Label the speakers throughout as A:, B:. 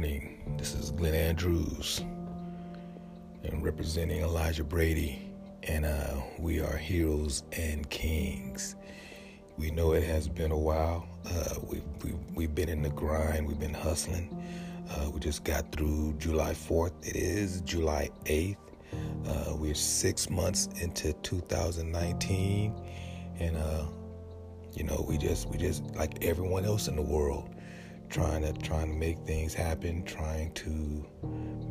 A: morning. This is Glenn Andrews and representing Elijah Brady, and uh, we are heroes and kings. We know it has been a while. Uh, we've, we, we've been in the grind, we've been hustling. Uh, we just got through July 4th. It is July 8th. Uh, we're six months into 2019, and uh, you know we just we just like everyone else in the world trying to trying to make things happen, trying to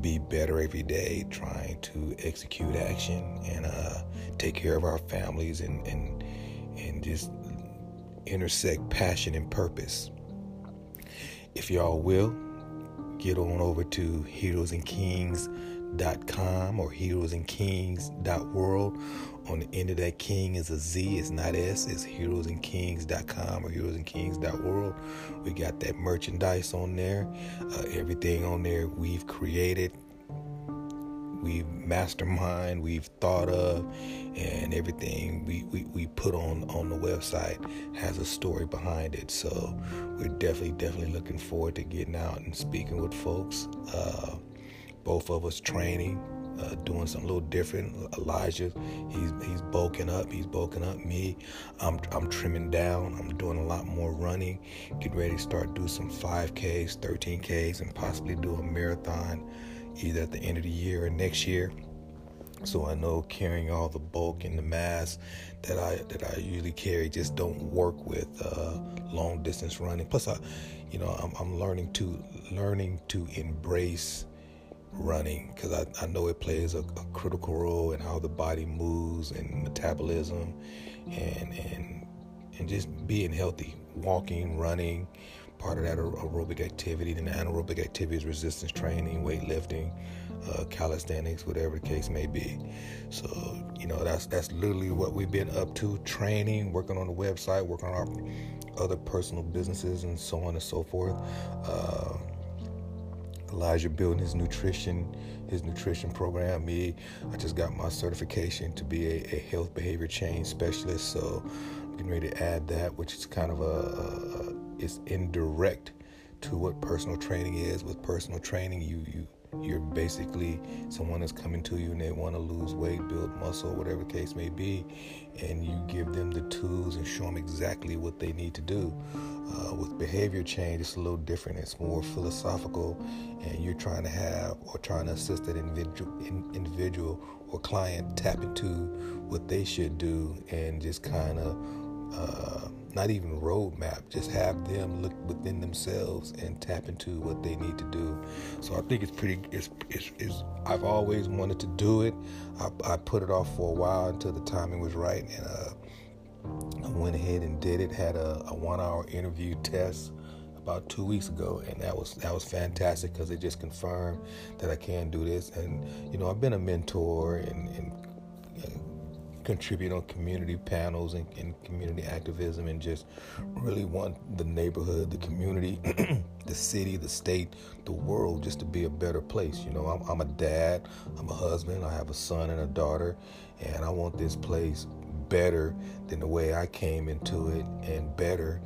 A: be better every day, trying to execute action and uh, take care of our families and and and just intersect passion and purpose. If y'all will, get on over to heroesandkingz.com or heroesandkingz.world on the end of that king is a Z. It's not S. It's heroesandkingz.com or heroesandkingz.world. We got that merchandise on there. Uh, everything on there we've created, we've mastermind, we've thought of, and everything we, we, we put on on the website has a story behind it. So we're definitely, definitely looking forward to getting out and speaking with folks. Uh, both of us training uh, doing something a little different. Elijah, he's he's bulking up. He's bulking up. Me, I'm I'm trimming down. I'm doing a lot more running. Getting ready to start do some 5Ks, 13Ks, and possibly do a marathon either at the end of the year or next year. So I know carrying all the bulk and the mass that I that I usually carry just don't work with uh, long distance running. Plus, I, you know, I'm, I'm learning to learning to embrace running because I, I know it plays a, a, critical role in how the body moves and metabolism and and and just being healthy. Walking running part of that aerobic activity then anaerobic activities resistance training weightlifting uh, calisthenics whatever the case may be. So you know that's that's literally what we've been up to training working on the website working on our other personal businesses and so on and so forth. Uh, Elijah building his nutrition, his nutrition program. Me, I just got my certification to be a, a health behavior change specialist. So I'm getting ready to add that, which is kind of a, a, a it's indirect to what personal training is. With personal training, you you you're basically someone that's coming to you and they want to lose weight, build muscle, whatever the case may be, and you give them the tools and show them exactly what they need to do. Uh, with behavior change, it's a little different. It's more philosophical, and you're trying to have or trying to assist that individual, individual or client tap into what they should do and just kind of. Uh, not even roadmap, just have them look within themselves and tap into what they need to do. So I think it's pretty. It's, it's, it's I've always wanted to do it. I, I, put it off for a while until the timing was right, and uh, I went ahead and did it. Had a, a one-hour interview test about two weeks ago, and that was that was fantastic because it just confirmed that I can do this. And you know, I've been a mentor and, and contribute on community panels and, and, community activism and just really want the neighborhood, the community, the city, the state, the world just to be a better place. You know, I'm, I'm, a dad, I'm a husband, I have a son and a daughter, and I want this place better than the way I came into it and better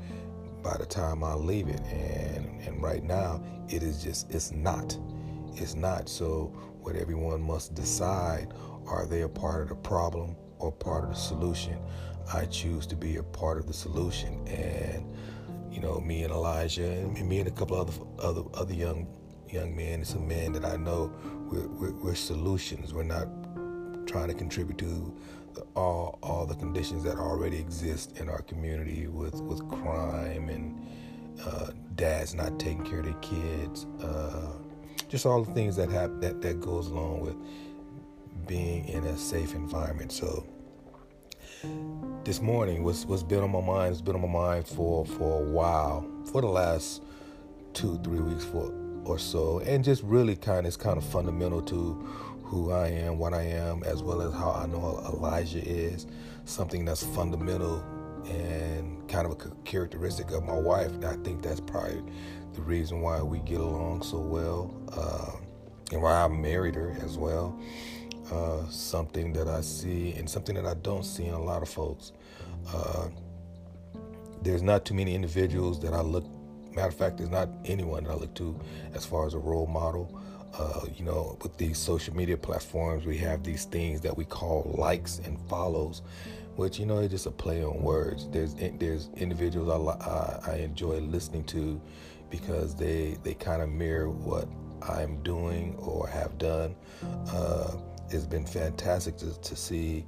A: by the time I leave it. And, and right now, it is just, it's not. It's not. So, what everyone must decide are they a part of the problem or part of the solution. I choose to be a part of the solution. And, you know, me and Elijah and me and a couple other other other young young men and some men that I know, we're, we're, we're solutions. We're not trying to contribute to the, all all the conditions that already exist in our community with with crime and uh, dads not taking care of their kids, uh, just all the things that have that that goes along with being in a safe environment. So this morning was what's been on my mind. It's been on my mind for for a while, for the last two three weeks for or so, and just really kind of it's kind of fundamental to who I am, what I am, as well as how I know Elijah is. Something that's fundamental and kind of a characteristic of my wife. And I think that's probably the reason why we get along so well, uh, and why I married her as well uh, something that I see and something that I don't see in a lot of folks. Uh, there's not too many individuals that I look Matter of fact, there's not anyone that I look to as far as a role model. Uh, you know, with these social media platforms, we have these things that we call likes and follows, which you know it's just a play on words. There's there's individuals I, I, I enjoy listening to because they they kind of mirror what I'm doing or have done. Uh, it's been fantastic to, to see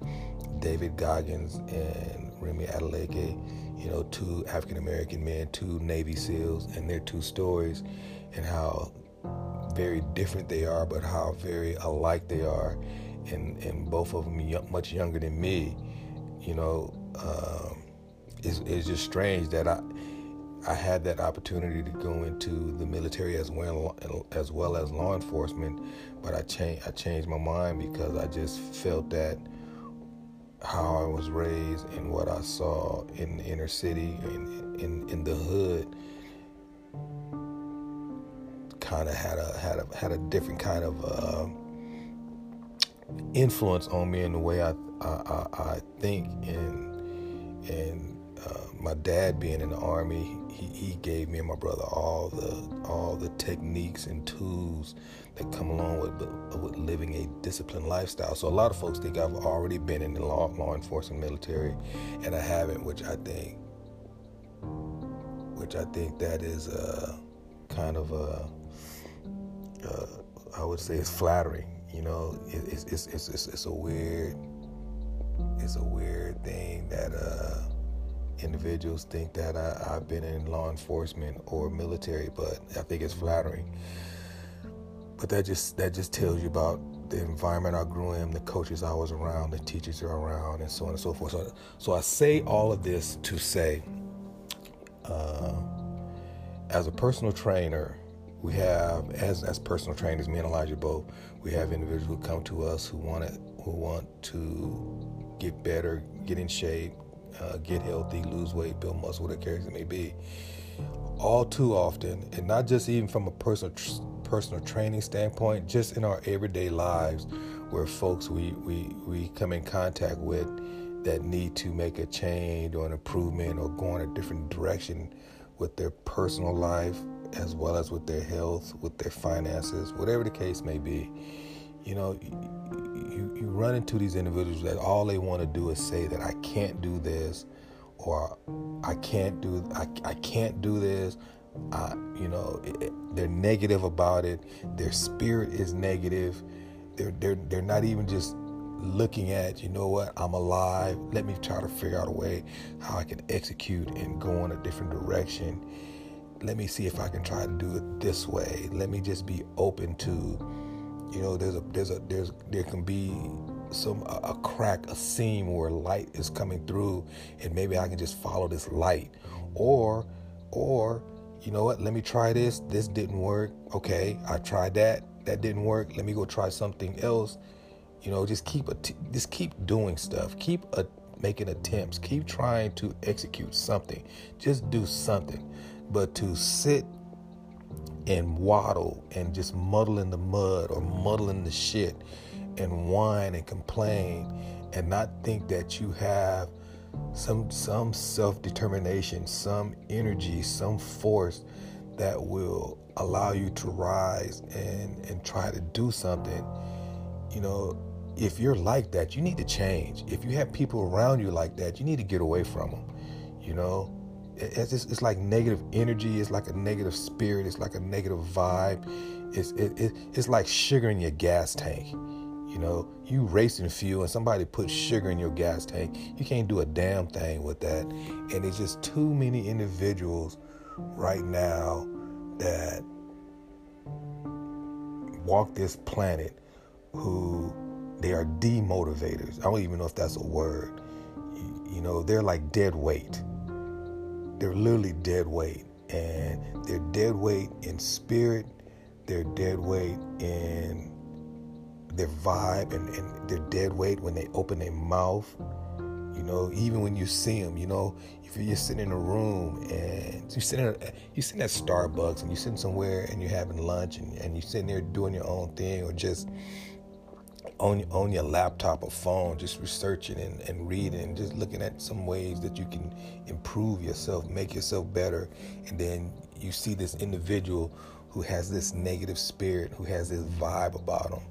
A: David Goggins and Remi Adeleke, you know, two African American men, two Navy SEALs, and their two stories, and how very different they are, but how very alike they are, and and both of them much younger than me. You know, um, it's, it's just strange that I I had that opportunity to go into the military as well as well as law enforcement, but I changed I changed my mind because I just felt that how I was raised and what I saw in the inner city in in, in the hood kind of had a had a had a different kind of uh, influence on me in the way I I, I, I think and and uh, my dad being in the army he, he gave me and my brother all the all the techniques and tools that come along with with living a disciplined lifestyle. So a lot of folks think I've already been in the law law enforcement military, and I haven't, which I think which I think that is a kind of a uh, would say it's flattering. You know, it, it's, it's, it's, it's, a weird, it's a weird thing that uh, individuals think that I, have been in law enforcement or military, but I think it's flattering. But that just that just tells you about the environment I grew in, the coaches I was around, the teachers are around, and so on and so forth. So, so I say all of this to say, uh, as a personal trainer, we have as as personal trainers, me and Elijah both, we have individuals who come to us who want who want to get better, get in shape, uh, get healthy, lose weight, build muscle, whatever the case may be. All too often, and not just even from a personal tr- personal training standpoint, just in our everyday lives, where folks we we we come in contact with that need to make a change or an improvement or go in a different direction with their personal life as well as with their health, with their finances, whatever the case may be. You know, you, you run into these individuals that all they want to do is say that I can't do this or I can't do I, I can't do this. Uh, you know, it, they're negative about it. Their spirit is negative. They're they're they're not even just looking at, you know what, I'm alive. Let me try to figure out a way how I can execute and go in a different direction let me see if I can try to do it this way. Let me just be open to, you know, there's a there's a there's there can be some a, a crack, a seam where light is coming through, and maybe I can just follow this light, or or you know what? Let me try this. This didn't work. Okay, I tried that. That didn't work. Let me go try something else. You know, just keep a just keep doing stuff. Keep a making attempts. Keep trying to execute something. Just do something. But to sit and waddle and just muddle in the mud or muddle in the shit and whine and complain and not think that you have some some self-determination, some energy, some force that will allow you to rise and and try to do something. You know, if you're like that, you need to change. If you have people around you like that, you need to get away from them. You know, it's, just, it's like negative energy. It's like a negative spirit. It's like a negative vibe. It's it, it, it's like sugar in your gas tank. You know, you racing fuel and somebody put sugar in your gas tank. You can't do a damn thing with that. And it's just too many individuals right now that walk this planet who they are demotivators. I don't even know if that's a word. You, you know, they're like dead weight they're literally dead weight. And they're dead weight in spirit, they're dead weight in their vibe, and, and they're dead weight when they open their mouth. You know, even when you see them, you know, if you're sitting in a room and you're sitting, at, you're sitting at Starbucks and you're sitting somewhere and you're having lunch and, and you're sitting there doing your own thing or just on on your laptop or phone, just researching and, and reading and just looking at some ways that you can improve yourself, make yourself better, and then you see this individual who has this negative spirit, who has this vibe about them,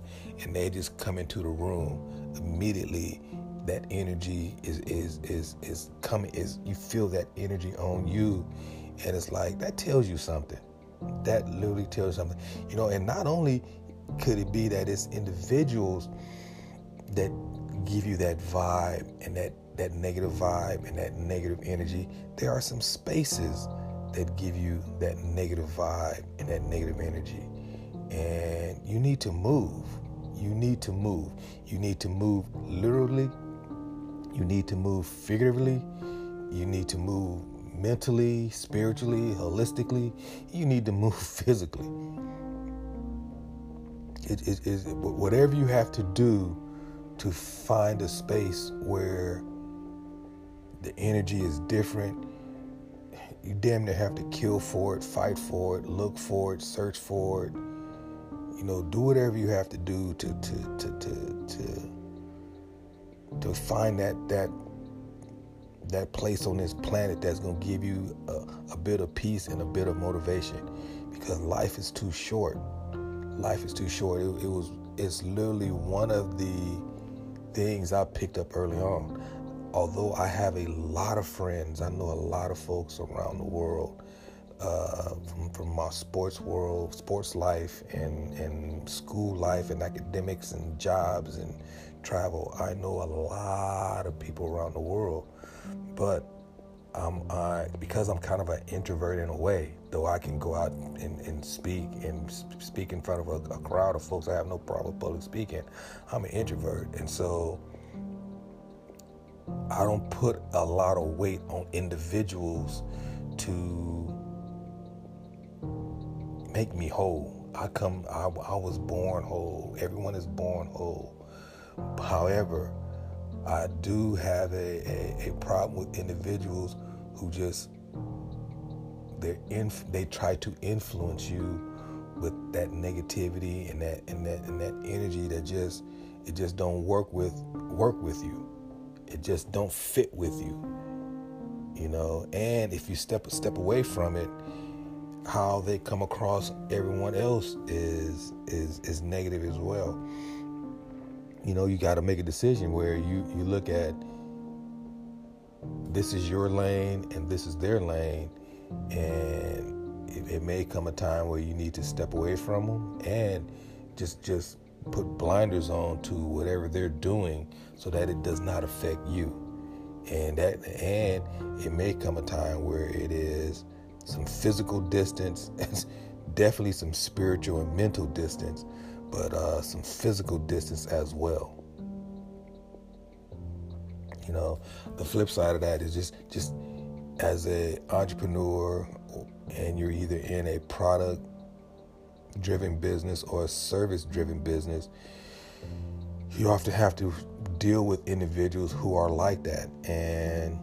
A: and they just come into the room immediately. That energy is is is is coming. Is you feel that energy on you, and it's like that tells you something. That literally tells you something. You know, and not only could it be that it's individuals that give you that vibe and that that negative vibe and that negative energy? There are some spaces that give you that negative vibe and that negative energy. And you need to move. You need to move. You need to move literally. You need to move figuratively. You need to move mentally, spiritually, holistically. You need to move physically it, it, it, whatever you have to do to find a space where the energy is different, you damn near have to kill for it, fight for it, look for it, search for it. You know, do whatever you have to do to to to to to, to find that that that place on this planet that's to give you a, a bit of peace and a bit of motivation because life is too short life is too short. It, it, was it's literally one of the things I picked up early on. Although I have a lot of friends, I know a lot of folks around the world uh, from, from my sports world, sports life, and, and school life, and academics, and jobs, and travel. I know a lot of people around the world, but because I'm kind of an introvert in a way, though I can go out and, and speak and speak in front of a, a, crowd of folks, I have no problem with public speaking. I'm an introvert, and so I don't put a lot of weight on individuals to make me whole. I come, I, I was born whole. Everyone is born whole. However, I do have a, a, a problem with individuals who just they inf- they try to influence you with that negativity and that and that and that energy that just it just don't work with work with you. It just don't fit with you. You know, and if you step step away from it, how they come across everyone else is is is negative as well. You know, you got to make a decision where you you look at this is your lane and this is their lane and it, it, may come a time where you need to step away from them and just just put blinders on to whatever they're doing so that it does not affect you. And that and it may come a time where it is some physical distance and definitely some spiritual and mental distance but uh, some physical distance as well you know, the flip side of that is just just as a entrepreneur and you're either in a product driven business or a service driven business, you often have to deal with individuals who are like that. And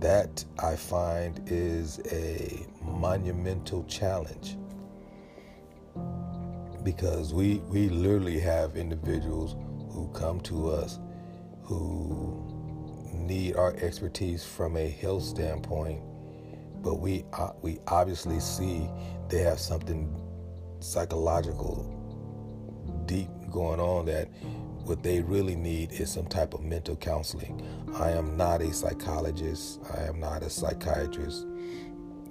A: that I find is a monumental challenge because we, we literally have individuals who come to us who need our expertise from a health standpoint, but we uh, we obviously see they have something psychological deep going on that what they really need is some type of mental counseling. I am not a psychologist. I am not a psychiatrist.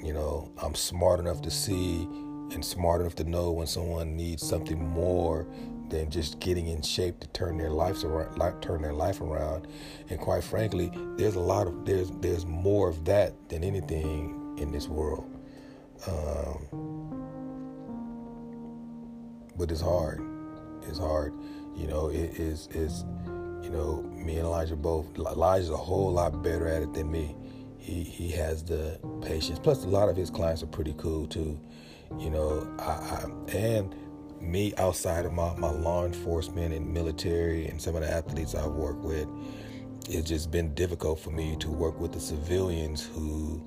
A: You know, I'm smart enough to see and smart enough to know when someone needs something more than just getting in shape to turn their lives around, turn their life around. And quite frankly, there's a lot of there's there's more of that than anything in this world. Um, but it's hard. It's hard. You know, it is is you know, me and Elijah both Elijah's a whole lot better at it than me. He he has the patience. Plus a lot of his clients are pretty cool too. You know, I, I and me outside of my, my law enforcement and military and some of the athletes I've worked with, it's just been difficult for me to work with the civilians who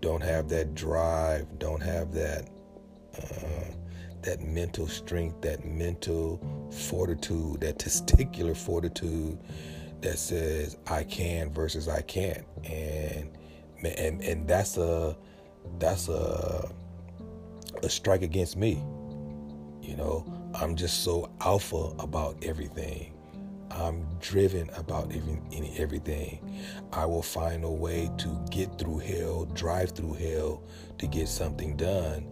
A: don't have that drive, don't have that uh, that mental strength, that mental fortitude, that testicular fortitude that says I can versus I can't, and and and that's a that's a a strike against me. You know, I'm just so alpha about everything. I'm driven about even every, everything. I will find a way to get through hell, drive through hell to get something done.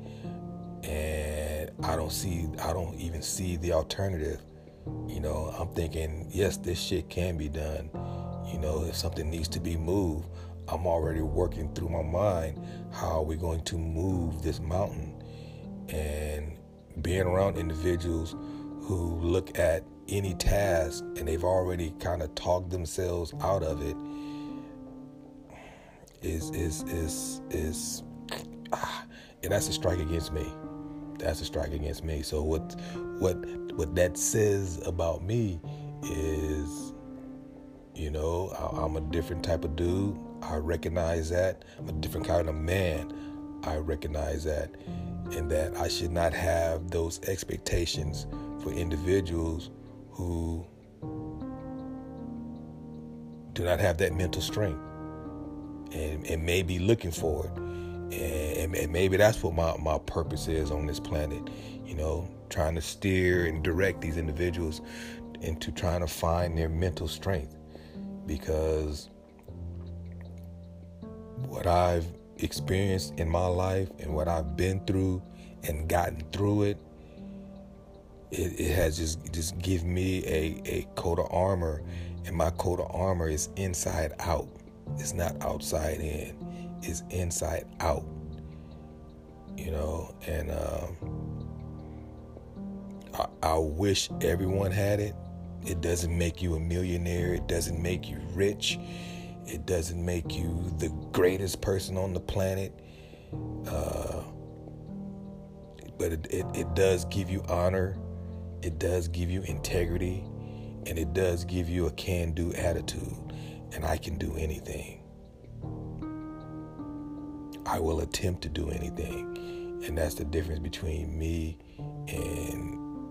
A: And I don't see, I don't even see the alternative. You know, I'm thinking, yes, this shit can be done. You know, if something needs to be moved, I'm already working through my mind how are we going to move this mountain. And being around individuals who look at any task and they've already kind of talked themselves out of it is is is is ah, and that's a strike against me. That's a strike against me. So what what what that says about me is you know I, i'm a different type of dude. I recognize that. I'm a different kind of man. I recognize that and that i should not have those expectations for individuals who do not have that mental strength and, and may be looking for it. And, and maybe that's what my, my purpose is on this planet, you know, trying to steer and direct these individuals into trying to find their mental strength. Because what I've experienced in my life and what I've been through and gotten through it it, it has just just give me a, a coat of armor. And my coat of armor is inside out. It's not outside in. It's inside out. You know and um, I, I wish everyone had it. It doesn't make you a millionaire. It doesn't make you rich it doesn't make you the greatest person on the planet uh, but it, it, it does give you honor it does give you integrity and it does give you a can do attitude. And I can do anything. I will attempt to do anything. And that's the difference between me and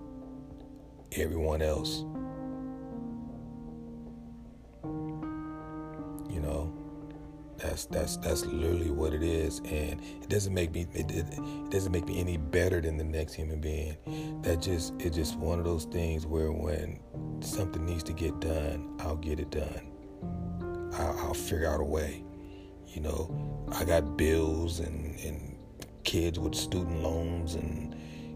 A: everyone else. That's that's that's literally what it is, and it doesn't make me it, it, doesn't make me any better than the next human being. That just it's just one of those things where when something needs to get done, I'll get it done. I'll, I'll figure out a way. You know, I got bills and and kids with student loans and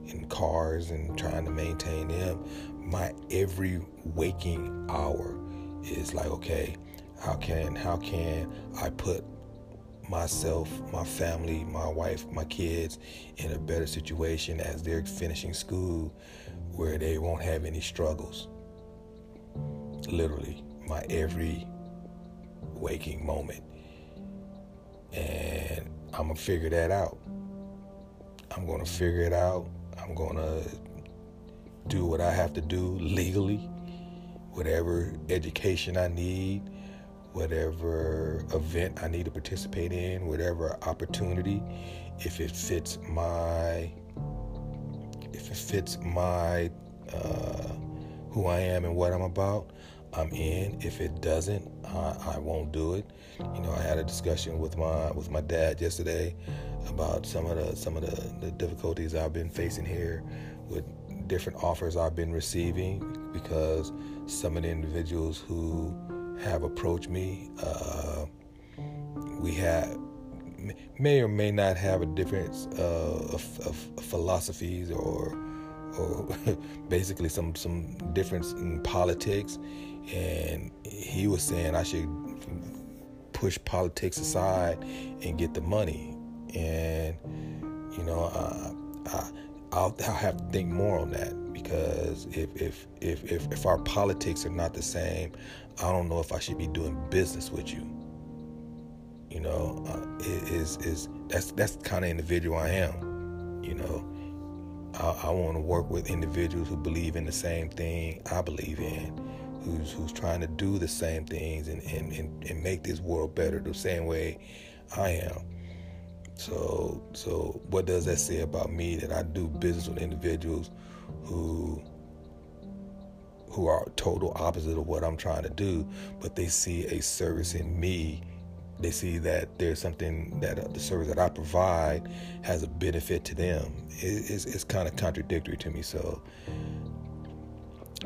A: and cars and trying to maintain them. My every waking hour is like okay how can how can I put myself, my family, my wife, my kids in a better situation as they're finishing school where they won't have any struggles. Literally, my every waking moment. And I'm going to figure that out. I'm going to figure it out. I'm going to do what I have to do legally, whatever education I need, whatever event I need to participate in, whatever opportunity, if it fits my if it fits my uh, who I am and what I'm about, I'm in. If it doesn't, I, I won't do it. You know, I had a discussion with my with my dad yesterday about some of the some of the, the difficulties I've been facing here with different offers I've been receiving because some of the individuals who have approached me. Uh, we have may or may not have a difference uh, of, of, philosophies or or basically some some difference in politics. And he was saying I should push politics aside and get the money. And you know, uh, I, I'll, I'll have to think more on that because if, if if if if our politics are not the same, I don't know if I should be doing business with you. You know, uh, is is that's that's the kind of individual I am. You know, I, I want to work with individuals who believe in the same thing I believe in, who's who's trying to do the same things and and, and, and make this world better the same way I am. So, so what does that say about me that I do business with individuals who who are total opposite of what I'm trying to do, but they see a service in me. They see that there's something that uh, the service that I provide has a benefit to them. It, it's, it's kind of contradictory to me. So,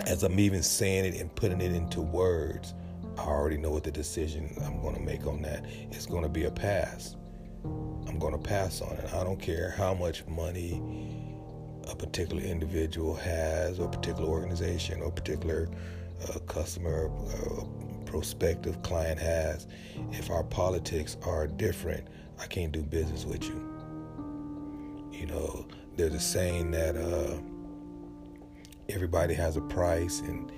A: as I'm even saying it and putting it into words, I already know what the decision I'm going to make on that. It's going to be a pass. I'm going to pass on it. I don't care how much money a particular individual has, or a particular organization, or a particular uh, customer, uh, prospective client has. If our politics are different, I can't do business with you. You know, there's a saying that uh, everybody has a price, and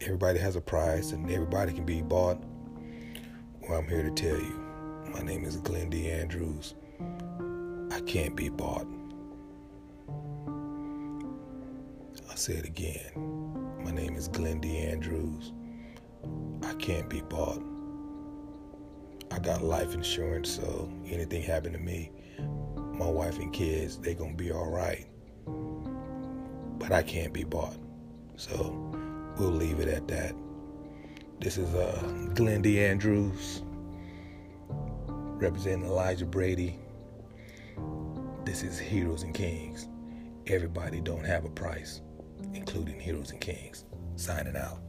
A: everybody has a price, and everybody can be bought. Well, I'm here to tell you. My name is Glenn D. Andrews. I can't be bought. I'll say it again. My name is Glenn D. Andrews. I can't be bought. I got life insurance, so anything happen to me, my wife and kids, they gonna be all right. But I can't be bought. So we'll leave it at that. This is uh, Glenn D. Andrews representing Elijah Brady. This is Heroes and Kings. Everybody don't have a price including Heroes and Kings. Signing out.